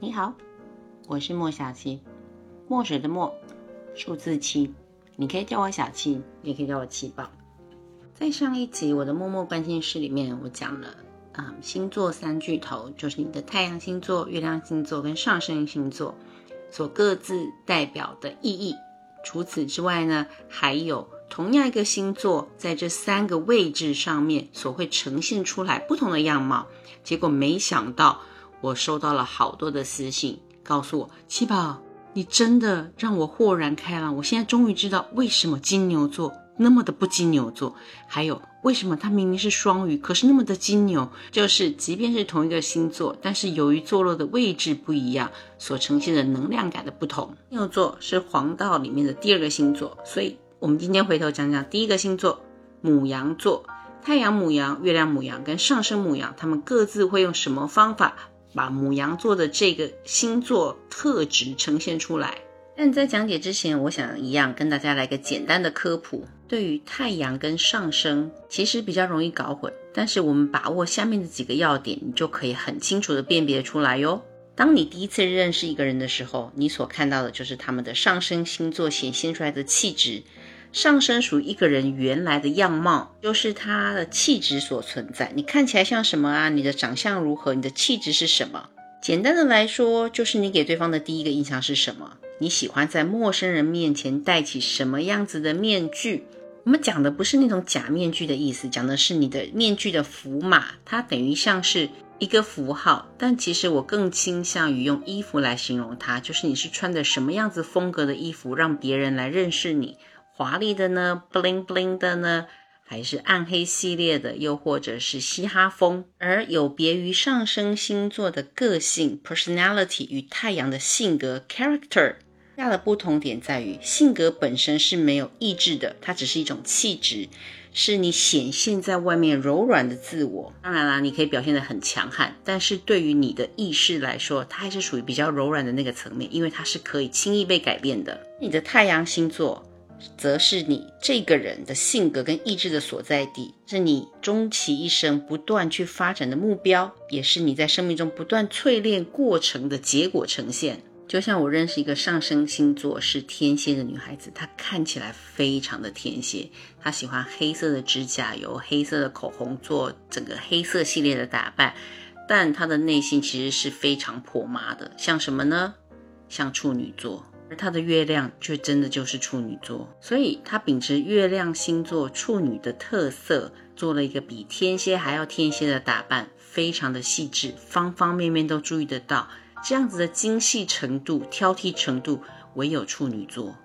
你好，我是莫小七，墨水的墨，数字七，你可以叫我小七，也可以叫我七宝。在上一集我的默默关心室里面，我讲了啊星座三巨头，就是你的太阳星座、月亮星座跟上升星座所各自代表的意义。除此之外呢，还有同样一个星座在这三个位置上面所会呈现出来不同的样貌。结果没想到。我收到了好多的私信，告诉我七宝，你真的让我豁然开朗。我现在终于知道为什么金牛座那么的不金牛座，还有为什么他明明是双鱼，可是那么的金牛。就是即便是同一个星座，但是由于坐落的位置不一样，所呈现的能量感的不同。金牛座是黄道里面的第二个星座，所以我们今天回头讲讲第一个星座母羊座，太阳母羊、月亮母羊跟上升母羊，他们各自会用什么方法？把母羊座的这个星座特质呈现出来。但在讲解之前，我想一样跟大家来个简单的科普。对于太阳跟上升，其实比较容易搞混，但是我们把握下面的几个要点，你就可以很清楚的辨别出来哟。当你第一次认识一个人的时候，你所看到的就是他们的上升星座显现出来的气质。上升属于一个人原来的样貌，就是他的气质所存在。你看起来像什么啊？你的长相如何？你的气质是什么？简单的来说，就是你给对方的第一个印象是什么？你喜欢在陌生人面前戴起什么样子的面具？我们讲的不是那种假面具的意思，讲的是你的面具的符码，它等于像是一个符号。但其实我更倾向于用衣服来形容它，就是你是穿着什么样子风格的衣服，让别人来认识你。华丽的呢，bling bling 的呢，还是暗黑系列的，又或者是嘻哈风？而有别于上升星座的个性 personality 与太阳的性格 character，大的不同点在于，性格本身是没有意志的，它只是一种气质，是你显现在外面柔软的自我。当然啦，你可以表现得很强悍，但是对于你的意识来说，它还是属于比较柔软的那个层面，因为它是可以轻易被改变的。你的太阳星座。则是你这个人的性格跟意志的所在地，是你终其一生不断去发展的目标，也是你在生命中不断淬炼过程的结果呈现。就像我认识一个上升星座是天蝎的女孩子，她看起来非常的天蝎，她喜欢黑色的指甲油、黑色的口红，做整个黑色系列的打扮，但她的内心其实是非常婆妈的，像什么呢？像处女座。而他的月亮却真的就是处女座，所以他秉持月亮星座处女的特色，做了一个比天蝎还要天蝎的打扮，非常的细致，方方面面都注意得到。这样子的精细程度、挑剔程度，唯有处女座。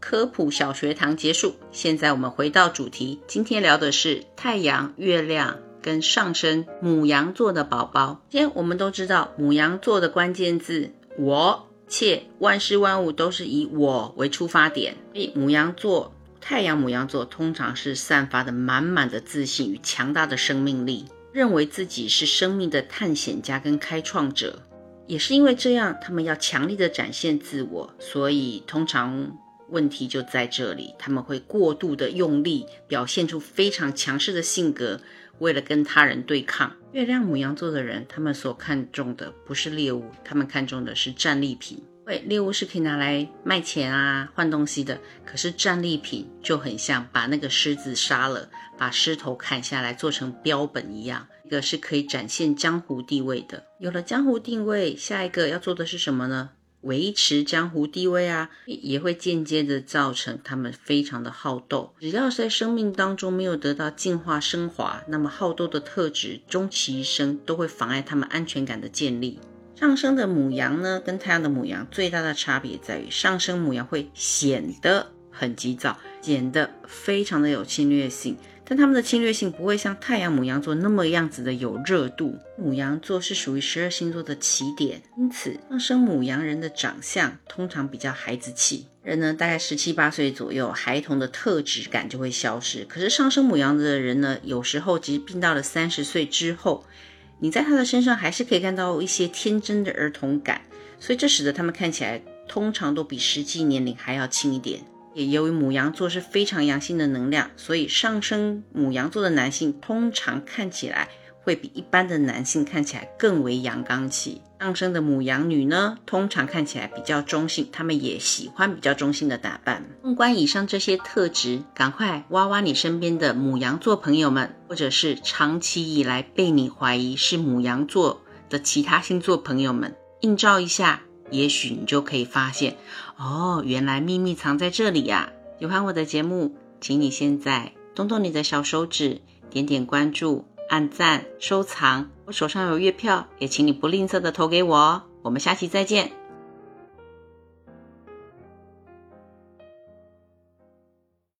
科普小学堂结束，现在我们回到主题，今天聊的是太阳、月亮跟上升母羊座的宝宝。今天我们都知道母羊座的关键字，我。切，万事万物都是以我为出发点。所以母羊座、太阳母羊座通常是散发的满满的自信与强大的生命力，认为自己是生命的探险家跟开创者。也是因为这样，他们要强力的展现自我，所以通常问题就在这里，他们会过度的用力，表现出非常强势的性格，为了跟他人对抗。月亮母羊座的人，他们所看重的不是猎物，他们看重的是战利品。对，猎物是可以拿来卖钱啊，换东西的。可是战利品就很像把那个狮子杀了，把狮头砍下来做成标本一样，一个是可以展现江湖地位的。有了江湖地位，下一个要做的是什么呢？维持江湖地位啊，也会间接的造成他们非常的好斗。只要是在生命当中没有得到进化升华，那么好斗的特质终其一生都会妨碍他们安全感的建立。上升的母羊呢，跟太阳的母羊最大的差别在于，上升母羊会显得很急躁，显得非常的有侵略性。但他们的侵略性不会像太阳母羊座那么样子的有热度。母羊座是属于十二星座的起点，因此上升母羊人的长相通常比较孩子气。人呢，大概十七八岁左右，孩童的特质感就会消失。可是上升母羊的人呢，有时候即便到了三十岁之后，你在他的身上还是可以看到一些天真的儿童感。所以这使得他们看起来通常都比实际年龄还要轻一点。也由于母羊座是非常阳性的能量，所以上升母羊座的男性通常看起来会比一般的男性看起来更为阳刚气。上升的母羊女呢，通常看起来比较中性，她们也喜欢比较中性的打扮。纵观以上这些特质，赶快挖挖你身边的母羊座朋友们，或者是长期以来被你怀疑是母羊座的其他星座朋友们，映照一下，也许你就可以发现，哦，原来秘密藏在这里呀！喜欢我的节目，请你现在动动你的小手指，点点关注。按赞、收藏，我手上有月票，也请你不吝啬的投给我哦。我们下期再见。